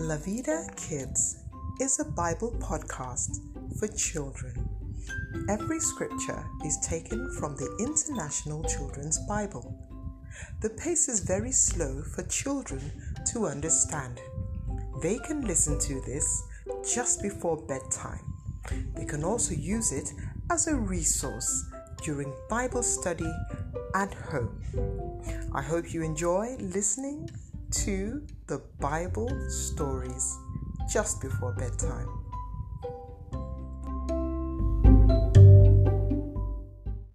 La Vida Kids is a Bible podcast for children. Every scripture is taken from the International Children's Bible. The pace is very slow for children to understand. They can listen to this just before bedtime. They can also use it as a resource during Bible study at home. I hope you enjoy listening to the Bible stories just before bedtime.